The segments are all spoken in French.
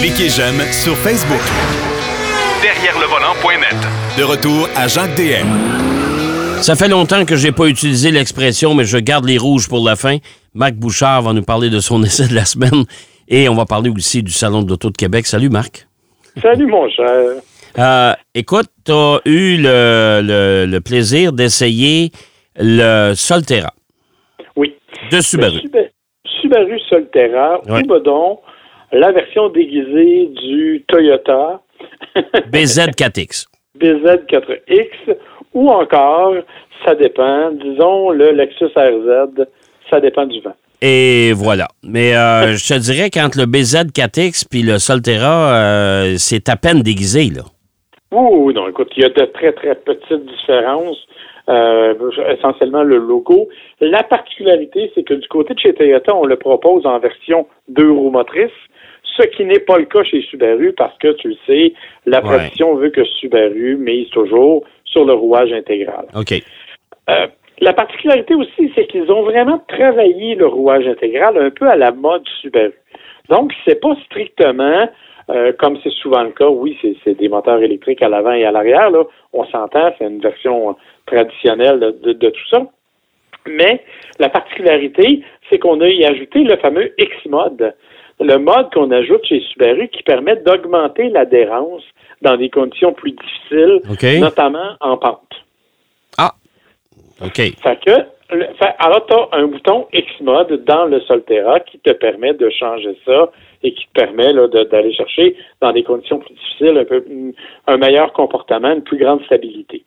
Cliquez j'aime sur Facebook. Derrière le volant.net. De retour à Jacques DM. Ça fait longtemps que j'ai pas utilisé l'expression, mais je garde les rouges pour la fin. Marc Bouchard va nous parler de son essai de la semaine et on va parler aussi du Salon de l'Auto de Québec. Salut Marc. Salut mon cher. Euh, écoute, tu as eu le, le plaisir d'essayer le Solterra. Oui. De Subaru. Subaru Solterra, Ouais. ou donc la version déguisée du Toyota BZ4X. BZ4X, ou encore, ça dépend, disons le Lexus RZ, ça dépend du vent. Et voilà. Mais euh, je te dirais qu'entre le BZ4X puis le Solterra, euh, c'est à peine déguisé, là. Ouh, non, écoute, il y a de très, très petites différences. Euh, essentiellement le logo. La particularité, c'est que du côté de chez Toyota, on le propose en version deux roues motrices, ce qui n'est pas le cas chez Subaru parce que, tu le sais, la Ouais. tradition veut que Subaru mise toujours sur le rouage intégral. OK. Euh, la particularité aussi, c'est qu'ils ont vraiment travaillé le rouage intégral un peu à la mode Subaru. Donc, c'est pas strictement euh, comme c'est souvent le cas. Oui, c'est des moteurs électriques à l'avant et à l'arrière. Là, on s'entend, c'est une version traditionnelle de, de- de tout ça. Mais la particularité, c'est qu'on a y ajouté le fameux X-Mode, le mode qu'on ajoute chez Subaru qui permet d'augmenter l'adhérence dans des conditions plus difficiles, OK. notamment en pente. OK. Fait que, le- fait- alors, tu as un bouton X-Mode dans le Solterra qui te permet de changer ça et qui te permet d'aller chercher, dans des conditions plus difficiles, un, peu, un meilleur comportement, une plus grande stabilité.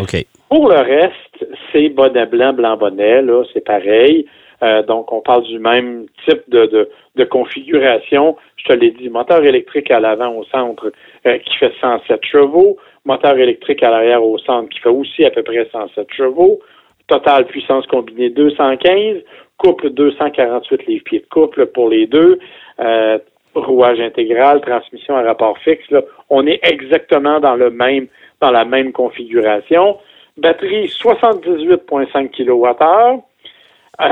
OK. Pour le reste, c'est bonnet blanc, blanc bonnet, là, c'est pareil. Euh, donc, on parle du même type de, configuration. Je te l'ai dit, moteur électrique à l'avant au centre euh, qui fait 107 chevaux, moteur électrique à l'arrière au centre qui fait aussi à peu près 107 chevaux, total puissance combinée 215, couple 248 livres-pieds de couple pour les deux, euh, rouage intégral, transmission à rapport fixe. Là, on est exactement dans le même dans la même configuration. Batterie 78,5 kWh. Euh,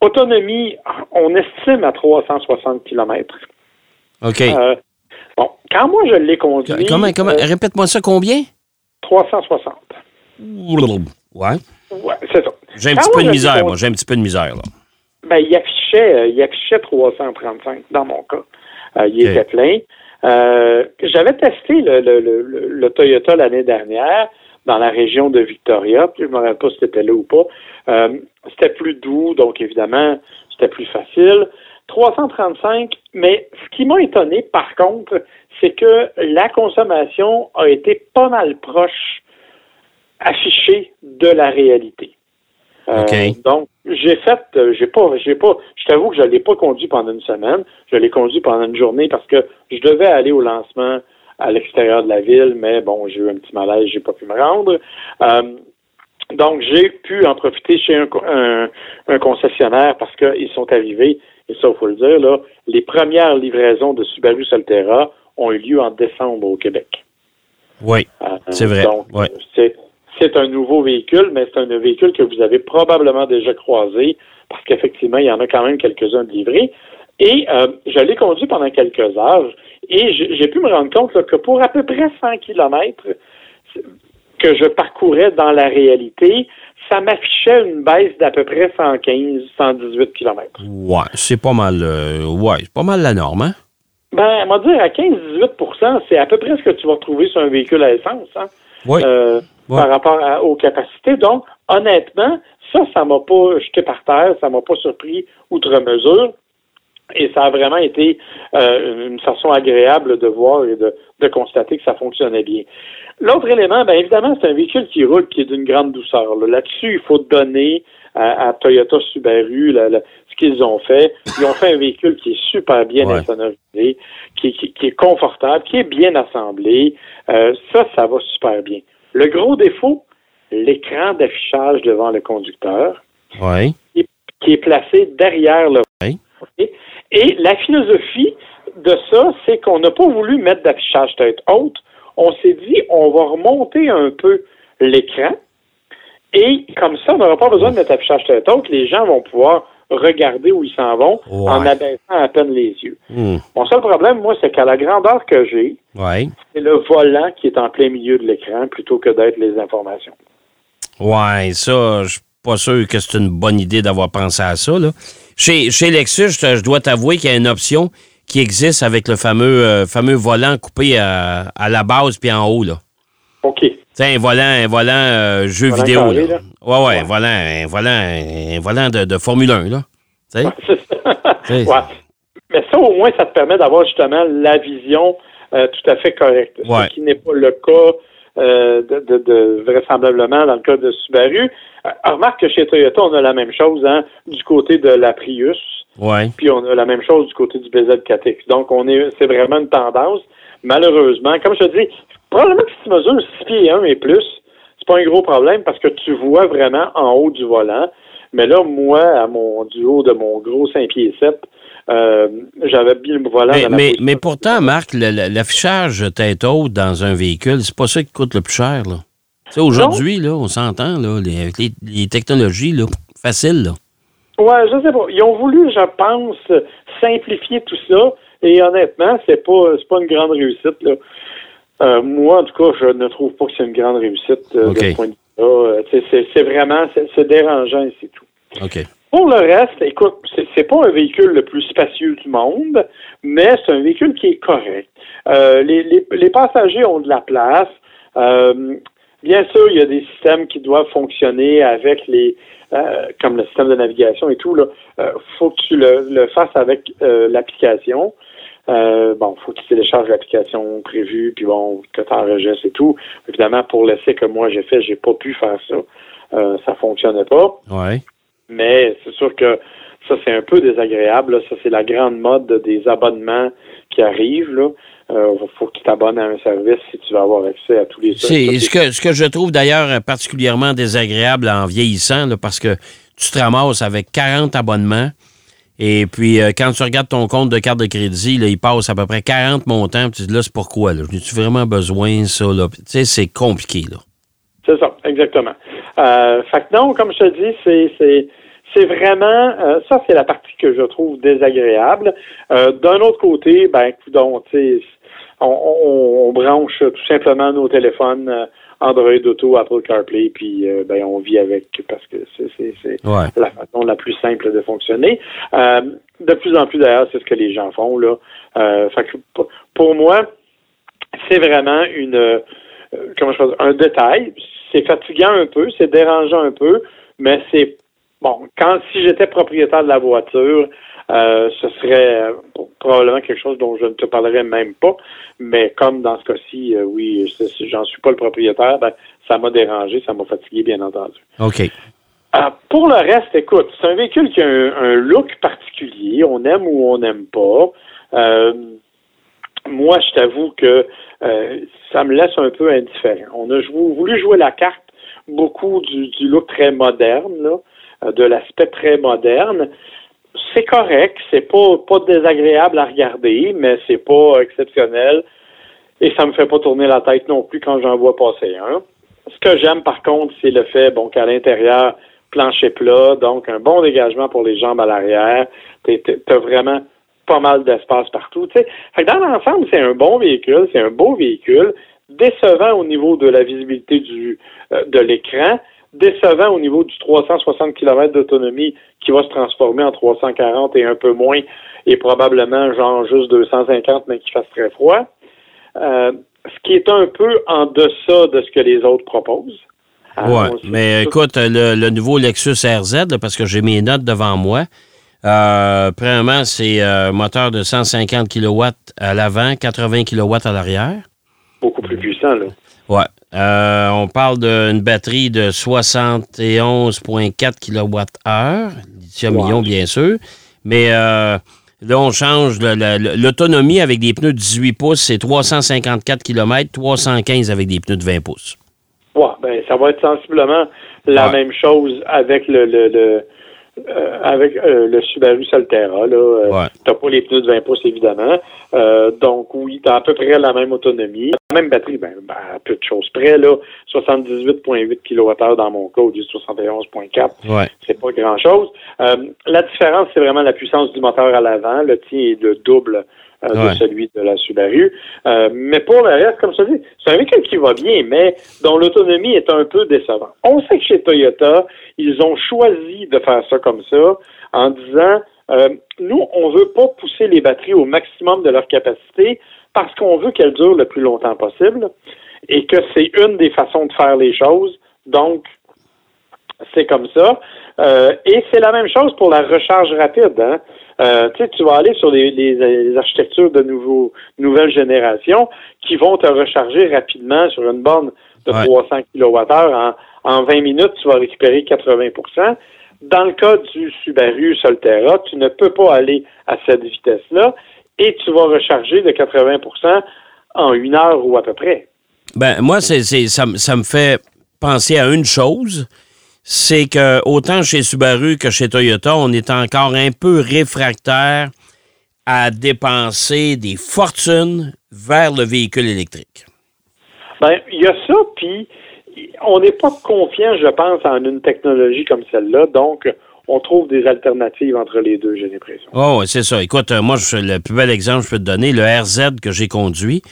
autonomie, on estime à 360 km. OK. Euh, bon, quand moi je l'ai conduit, comment, comment, euh, répète-moi ça, combien? 360. Ouais. Ouais, c'est ça. J'ai un Quand petit peu de misère, moi. J'ai un petit peu de misère, là. Ben, il affichait, il affichait 335 dans mon cas. Il était plein. J'avais testé le, le, le, le- le Toyota l'année dernière dans la région de Victoria. Puis je me rappelle pas si c'était là ou pas. Euh, c'était plus doux, donc évidemment, c'était plus facile. 335, mais ce qui m'a étonné, par contre, c'est que la consommation a été pas mal proche affichée de la réalité. Euh, donc, j'ai fait, euh, j'ai pas, j'ai pas, je t'avoue que je l'ai pas conduit pendant une semaine. Je l'ai conduit pendant une journée parce que je devais aller au lancement à l'extérieur de la ville, mais bon, j'ai eu un petit malaise, j'ai pas pu me rendre. Euh, donc, j'ai pu en profiter chez un, un- un concessionnaire parce qu'ils sont arrivés, et ça, il faut le dire, là, les premières livraisons de Subaru Solterra ont eu lieu en décembre au Québec. Oui. Euh, C'est vrai, Donc, ouais. c'est, c'est un nouveau véhicule, mais c'est un véhicule que vous avez probablement déjà croisé parce qu'effectivement, il y en a quand même quelques-uns de livrés. Et euh, je l'ai conduit pendant quelques heures et j'ai, pu me rendre compte là, que pour à peu près 100 kilomètres que je parcourais dans la réalité, ça m'affichait une baisse d'à peu près 115, 118 kilomètres. Ouais, c'est pas mal. euh, ouais, c'est pas mal la norme, hein? Ben, on va dire à 15-18% c'est à peu près ce que tu vas retrouver sur un véhicule à essence. Hein? Oui. euh, Ouais. par rapport à- aux capacités. Donc, honnêtement, ça, ça m'a pas jeté par terre, ça m'a pas surpris outre mesure. Et ça a vraiment été euh, une façon agréable de voir et de, de constater que ça fonctionnait bien. L'autre élément, bien évidemment, c'est un véhicule qui roule, qui est d'une grande douceur. là. Là-dessus, il faut donner à, à Toyota Subaru ce qu'ils ont fait. Ils ont fait un véhicule qui est super bien Ouais. insonorisé, qui, qui- qui est confortable, qui est bien assemblé. Euh, ça, ça va super bien. Le gros défaut, l'écran d'affichage devant le conducteur qui est placé derrière le. Et la philosophie de ça, c'est qu'on n'a pas voulu mettre d'affichage tête haute. On s'est dit, on va remonter un peu l'écran. Et comme ça, on n'aura pas besoin de mettre d'affichage tête haute. Les gens vont pouvoir regarder où ils s'en vont Ouais. en abaissant à peine les yeux. Hmm. Mon seul problème, moi, c'est qu'à la grandeur que j'ai, Ouais. c'est le volant qui est en plein milieu de l'écran plutôt que d'être les informations. Ouais, ça, je pas sûr que c'est une bonne idée d'avoir pensé à ça. Là. Chez, chez Lexus, je, dois t'avouer qu'il y a une option qui existe avec le fameux, euh, fameux volant coupé à, à la base puis en haut. Là. OK. Sais, un volant, un volant euh, jeu Volant vidéo. carré, là. là? Ouais, ouais, Ouais. un volant, un volant, un volant de, de Formule 1. Là. Tu sais? C'est ça. C'est- Ouais. Mais ça, au moins, ça te permet d'avoir justement la vision euh, tout à fait correcte. Ouais. Ce qui n'est pas le cas euh, de, de- de- vraisemblablement dans le cas de Subaru. Euh, remarque que chez Toyota, on a la même chose hein, du côté de la Prius, Ouais. puis on a la même chose du côté du BZ4X. Donc, on est, c'est vraiment une tendance. Malheureusement, comme je te dis, probablement que si tu mesures 6 pieds 1 et plus, c'est pas un gros problème parce que tu vois vraiment en haut du volant. Mais là, moi, à mon du haut de mon gros 5 pieds 7, euh, j'avais bien le volant Mais, dans la mais, position. mais pourtant, Marc, l'affichage tête haute dans un véhicule, c'est pas ça qui coûte le plus cher. Là. Aujourd'hui, là, on s'entend, là, les, avec les, les technologies, là, facile, là. Ouais, je sais pas. Ils ont voulu, je pense, simplifier tout ça. Et honnêtement, c'est pas pas une grande réussite. Là. Euh, moi, en tout cas, je ne trouve pas que c'est une grande réussite euh, de ce point de vue-là. Sais, c'est, vraiment c'est, c'est dérangeant et c'est tout. OK. Pour le reste, écoute, c'est, pas un véhicule le plus spacieux du monde, mais c'est un véhicule qui est correct. Euh, les, les, les passagers ont de la place. Euh, bien sûr, il y a des systèmes qui doivent fonctionner avec les, euh, comme le système de navigation et tout. Là, euh, faut que tu le, le fasses avec euh, l'application. Euh, bon, faut que tu télécharges l'application prévue, puis bon, que tu enregistres et tout. Évidemment, pour l'essai que moi j'ai fait, j'ai pas pu faire ça. Euh, ça fonctionnait pas. Ouais. Mais c'est sûr que ça, c'est un peu désagréable. là. Ça, c'est la grande mode des abonnements qui arrivent. Là. Euh, faut que tu t'abonnes à un service si tu veux avoir accès à tous les les- ce que, ce que je trouve d'ailleurs particulièrement désagréable en vieillissant, là, parce que tu te ramasses avec 40 abonnements. Et puis, euh, quand tu regardes ton compte de carte de crédit, là, il passe à peu près 40 montants. Puis tu dis, là, c'est pourquoi? Là? J'ai-tu vraiment besoin, ça? Là? Tu sais, c'est compliqué, là. C'est ça, exactement. Euh, fait que non, comme je te dis, c'est c'est c'est vraiment euh, ça, c'est la partie que je trouve désagréable. Euh, D'un autre côté, ben, donc, on, on, on branche tout simplement nos téléphones euh, Android Auto, Apple CarPlay, puis euh, ben, on vit avec parce que c'est Ouais. la façon la plus simple de fonctionner. Euh, de plus en plus d'ailleurs, c'est ce que les gens font là. Euh, fait que pour- moi, c'est vraiment une euh, comment je dire, un détail. C'est fatigant un peu, c'est dérangeant un peu, mais c'est bon. Quand si j'étais propriétaire de la voiture, euh, ce serait euh, probablement quelque chose dont je ne te parlerai même pas. Mais comme dans ce cas-ci, euh, oui, si j'en suis pas le propriétaire, ben, ça m'a dérangé, ça m'a fatigué, bien entendu. OK. Euh, pour le reste, écoute, c'est un véhicule qui a un, un look particulier. On aime ou on n'aime pas. Euh, moi, je t'avoue que ça me laisse un peu indifférent. On a voulu jouer la carte beaucoup du, du look très moderne, là, de l'aspect très moderne. C'est correct, c'est pas pas désagréable à regarder, mais c'est pas exceptionnel. Et ça me fait pas tourner la tête non plus quand j'en vois passer un. Ce que j'aime par contre, c'est le fait bon qu'à l'intérieur, plancher plat, donc un bon dégagement pour les jambes à l'arrière. Tu as vraiment pas mal d'espace partout. Fait que dans l'ensemble, c'est un bon véhicule, c'est un beau véhicule, décevant au niveau de la visibilité du euh, de l'écran, décevant au niveau du 360 km d'autonomie qui va se transformer en 340 et un peu moins, et probablement genre juste 250, mais qui fasse très froid. Euh, ce qui est un peu en deçà de ce que les autres proposent. Alors, c'est- Mais écoute, le, le nouveau Lexus RZ, là, parce que j'ai mes notes devant moi, euh, premièrement, c'est un moteur de 150 kW à l'avant, 80 kW à l'arrière. beaucoup plus puissant, là. Ouais. Euh, on parle d'une batterie de 71,4 kWh, lithium-ion, Wow. bien sûr. Mais euh, là, on change l'autonomie avec des pneus de 18 pouces, c'est 354 km, 315 avec des pneus de 20 pouces. Ouais, ben, ça va être sensiblement la même chose avec le, le, le, euh, avec euh, le Subaru Solterra, là, euh, Ouais. t'as pas les pneus de 20 pouces, évidemment. Euh, donc, oui, t'as à peu près la même autonomie. La même batterie, ben, ben, à peu de choses près, là. 78,8 kWh dans mon cas, au lieu de 71,4 Ouais. c'est pas grand-chose. Euh, la différence, c'est vraiment la puissance du moteur à l'avant. Le tien est le double euh, Ouais. de celui de la Subaru. Euh, mais pour le reste, comme te dis, c'est un véhicule qui va bien, mais dont l'autonomie est un peu décevante. On sait que chez Toyota, ils ont choisi de faire ça comme ça en disant, euh, nous, on veut pas pousser les batteries au maximum de leur capacité parce qu'on veut qu'elles durent le plus longtemps possible et que c'est une des façons de faire les choses. Donc, c'est comme ça. Euh, et c'est la même chose pour la recharge rapide. Hein? Euh, tu vas aller sur les, les- les architectures de nouveaux, nouvelle génération qui vont te recharger rapidement sur une borne de Ouais. 300 kWh. En, en 20 minutes, tu vas récupérer 80% Dans le cas du Subaru Solterra, tu ne peux pas aller à cette vitesse-là et tu vas recharger de 80% en une heure ou à peu près. Ben, moi, c'est, ça me fait penser à une chose. C'est que autant chez Subaru que chez Toyota, on est encore un peu réfractaire à dépenser des fortunes vers le véhicule électrique. Ben, il y a ça, puis on n'est pas confiant, je pense, en une technologie comme celle-là. Donc, on trouve des alternatives entre les deux, j'ai l'impression. Oh, c'est ça. Écoute, euh, moi, je, le plus bel exemple que je peux te donner, le RZ que j'ai conduit.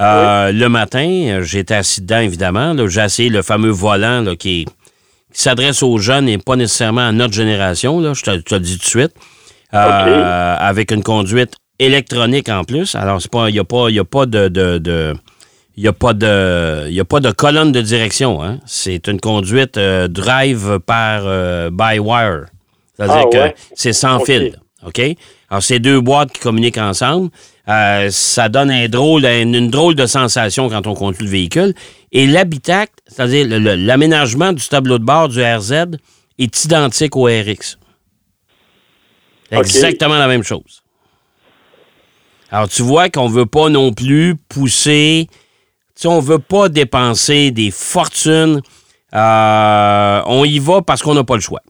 euh, Le matin, euh, j'étais assis dedans, évidemment. J'ai essayé le fameux volant là, qui, est- qui s'adresse aux jeunes et pas nécessairement à notre génération. Là, je te, te le dis tout de suite. Euh, Avec une conduite électronique en plus. Alors, c'est pas, il n'y a pas, y a pas de, de- de- il a pas de, y a pas de colonne de direction. Hein? C'est une conduite euh, drive par euh, by wire. C'est-à-dire Ah, que c'est sans fil. OK? Alors, c'est deux boîtes qui communiquent ensemble. Euh, ça donne un drôle, une, une drôle de sensation quand on conduit le véhicule. Et l'habitacle, c'est-à-dire l'aménagement du tableau de bord du RZ est identique au RX. Exactement la même chose. Alors, tu vois qu'on veut pas non plus pousser, tu sais, on veut pas dépenser des fortunes. Euh, on y va parce qu'on n'a pas le choix.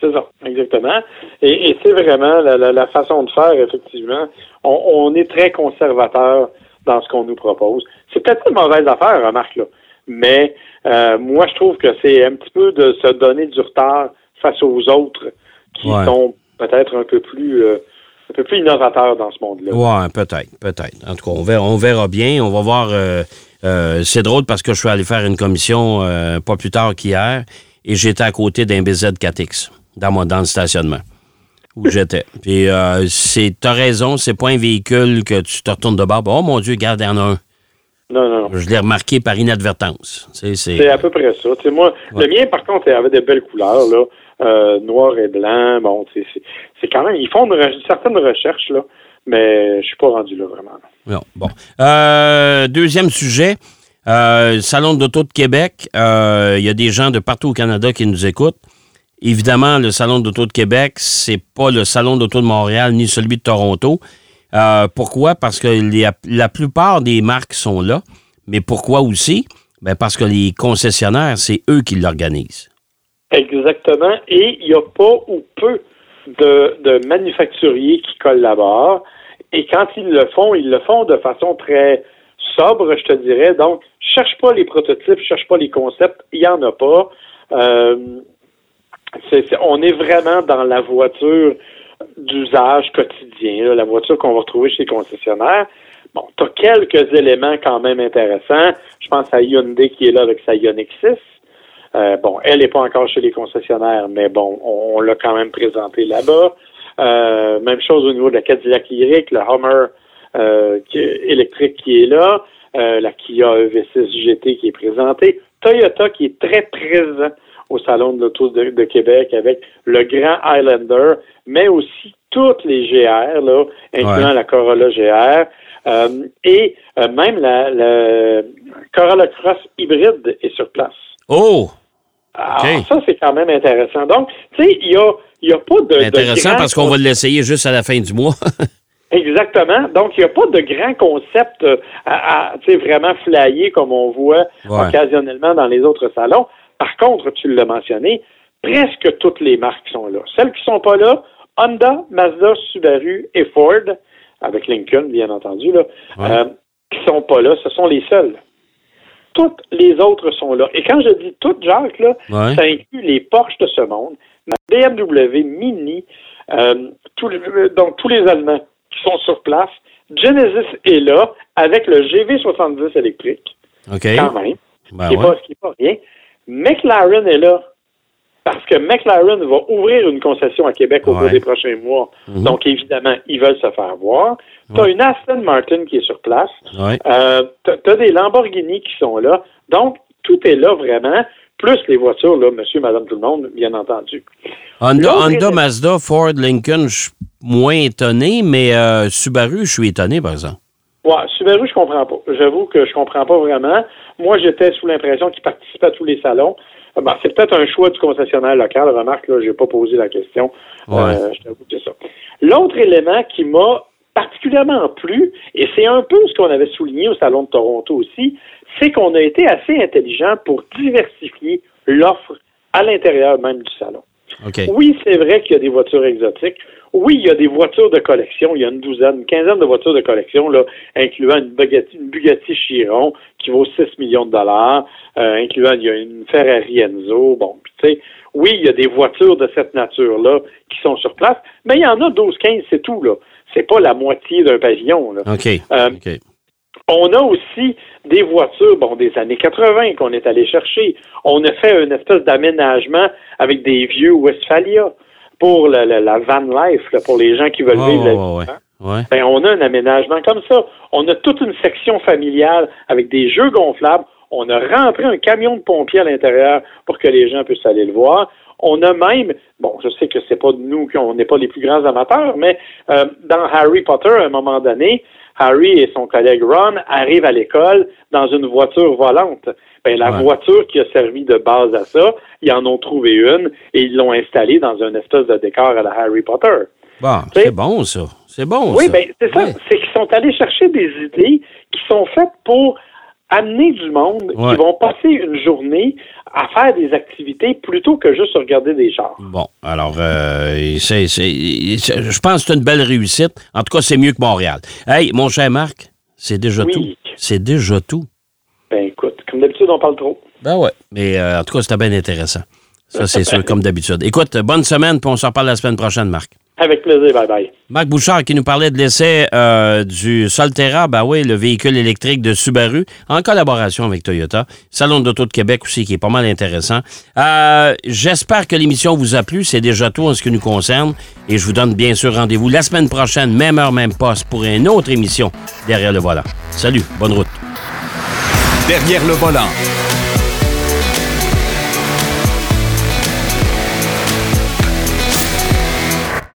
C'est ça, exactement. Et, et c'est vraiment la, la- la façon de faire, effectivement. On, on est très conservateur dans ce qu'on nous propose. C'est peut-être pas une mauvaise affaire, remarque, là. Mais euh, moi, je trouve que c'est un petit peu de se donner du retard face aux autres qui Ouais. sont peut-être un peu plus euh, un peu plus innovateurs dans ce monde-là. Ouais, peut-être, peut-être. En tout cas, on verra, on verra bien. On va voir. euh, euh, c'est drôle parce que je suis allé faire une commission euh, pas plus tard qu'hier et j'étais à côté d'un BZ4X dans, mon, dans le stationnement où j'étais. Puis, euh, c'est, t'as raison, c'est pas un véhicule que tu te retournes de bord. Oh mon Dieu, regarde, il y en a un. Non, non, non. Je l'ai remarqué par inadvertance. C'est... C'est à peu près ça. Moi, Ouais. le mien, par contre, il avait de belles couleurs, là. Euh, noir et blanc. Bon, c'est c'est quand même. Ils font une certaines recherches, là. Mais je suis pas rendu là vraiment. Non, bon. Euh, deuxième sujet. Euh, Salon d'auto de Québec. Il y a des gens de partout au Canada qui nous écoutent. Évidemment, le Salon d'auto de Québec, c'est pas le Salon d'auto de Montréal ni celui de Toronto. Euh, pourquoi? Parce que la plupart des marques sont là. Mais pourquoi aussi? Ben parce que les concessionnaires, c'est eux qui l'organisent. Exactement. Et il n'y a pas ou peu de, de manufacturiers qui collaborent. Et quand ils le font, ils le font de façon très sobre, je te dirais. Donc, cherche pas les prototypes, cherche pas les concepts. Il n'y en a pas. Euh, on est vraiment dans la voiture d'usage quotidien, la voiture qu'on va retrouver chez les concessionnaires. Bon, tu as quelques éléments quand même intéressants. Je pense à Hyundai qui est là avec sa Ioniq 6. Euh, bon, elle n'est pas encore chez les concessionnaires, mais bon, on, l'a quand même présenté là-bas. Euh, même chose au niveau de la Cadillac Lyric, le Hummer euh, électrique qui est là, la Kia EV6 GT qui est présentée, Toyota qui est très présent au Salon de l'Auto de, de Québec avec le Grand Highlander, mais aussi toutes les GR, là, incluant Ouais. la Corolla GR, euh, et euh, même la, la Corolla Cross hybride est sur place. Oh! Alors, OK. ça, c'est quand même intéressant. Donc, tu sais, il y a, y a pas de. de Intéressant grand parce qu'on va l'essayer juste à la fin du mois. Exactement. Donc, il n'y a pas de grand concept euh, à, vraiment flyé comme on voit Ouais. occasionnellement dans les autres salons. Par contre, tu l'as mentionné, presque toutes les marques sont là. Celles qui sont pas là, Honda, Mazda, Subaru et Ford, avec Lincoln, bien entendu, là, Ouais. euh, qui sont pas là, ce sont les seuls. Toutes les autres sont là. Et quand je dis toutes, Jacques, là, Ouais. ça inclut les Porsche de ce monde, BMW Mini, euh, euh, donc tous les Allemands qui sont sur place. Genesis est là avec le GV70 électrique, OK. quand même, Ben ce qui n'est ouais. pas rien. McLaren est là parce que McLaren va ouvrir une concession à Québec au Ouais. cours des prochains mois. Mhm. Donc, évidemment, ils veulent se faire voir. Tu as Ouais. une Aston Martin qui est sur place. Ouais. Euh, tu as des Lamborghini qui sont là. Donc, tout est là vraiment, plus les voitures, là, monsieur, madame, tout le monde, bien entendu. Honda, Honda, Mazda, Ford, Lincoln, je suis moins étonné, mais euh, Subaru, je suis étonné, par exemple. Ouais, Subaru, je comprends pas. J'avoue que je comprends pas vraiment. Moi, j'étais sous l'impression qu'ils participaient à tous les salons. Euh, ben, c'est peut-être un choix du concessionnaire local. Remarque, là, j'ai pas posé la question. Ouais. Euh, je t'avoue que c'est ça. L'autre élément qui m'a particulièrement plu, et c'est un peu ce qu'on avait souligné au Salon de Toronto aussi, c'est qu'on a été assez intelligent pour diversifier l'offre à l'intérieur même du salon. Oui, c'est vrai qu'il y a des voitures exotiques. Oui, il y a des voitures de collection. Il y a une douzaine, une quinzaine de voitures de collection, là, incluant une Bugatti, une Bugatti Chiron qui vaut 6 millions de dollars, euh, incluant il y a une Ferrari Enzo. Bon, tu sais, oui, il y a des voitures de cette nature-là qui sont sur place, mais il y en a 12-15, c'est tout, là. C'est pas la moitié d'un pavillon, là. OK. Euh, OK. on a aussi des voitures, bon, des années 80 qu'on est allé chercher. On a fait une espèce d'aménagement avec des vieux Westphalia pour la, la- la van life, là, pour les gens qui veulent vivre la vie. ouais, hein. ouais. Ben, on a un aménagement comme ça. On a toute une section familiale avec des jeux gonflables. On a rentré un camion de pompiers à l'intérieur pour que les gens puissent aller le voir. On a même, bon, je sais que c'est pas nous qu'on n'est pas les plus grands amateurs, mais euh, dans Harry Potter, à un moment donné, Harry et son collègue Ron arrivent à l'école dans une voiture volante. Ben, la Ouais. voiture qui a servi de base à ça, ils en ont trouvé une et ils l'ont installée dans un espèce de décor à la Harry Potter. Bon, C'est- c'est bon, ça. C'est bon, Oui, ça. ben c'est ça. Ouais. C'est qu'ils sont allés chercher des idées qui sont faites pour amener du monde Ouais. qui vont passer une journée à faire des activités plutôt que juste regarder des chars. Bon, alors, euh, c'est, c'est- je pense que c'est une belle réussite. En tout cas, c'est mieux que Montréal. Hey, mon cher Marc, c'est déjà Oui. tout. C'est déjà tout. Ben écoute, comme d'habitude, on parle trop. Ben ouais. Mais euh, en tout cas, c'était bien intéressant. Ça, c'est sûr, comme d'habitude. Écoute, bonne semaine, puis on s'en reparle la semaine prochaine, Marc. Avec plaisir, bye bye. Marc Bouchard qui nous parlait de l'essai euh, du Solterra, ben oui, le véhicule électrique de Subaru, en collaboration avec Toyota. Salon d'Auto de Québec aussi, qui est pas mal intéressant. Euh, J'espère que l'émission vous a plu. C'est déjà tout en ce qui nous concerne. Et je vous donne bien sûr rendez-vous la semaine prochaine, même heure, même poste, pour une autre émission derrière le volant. Salut, bonne route. Derrière le volant.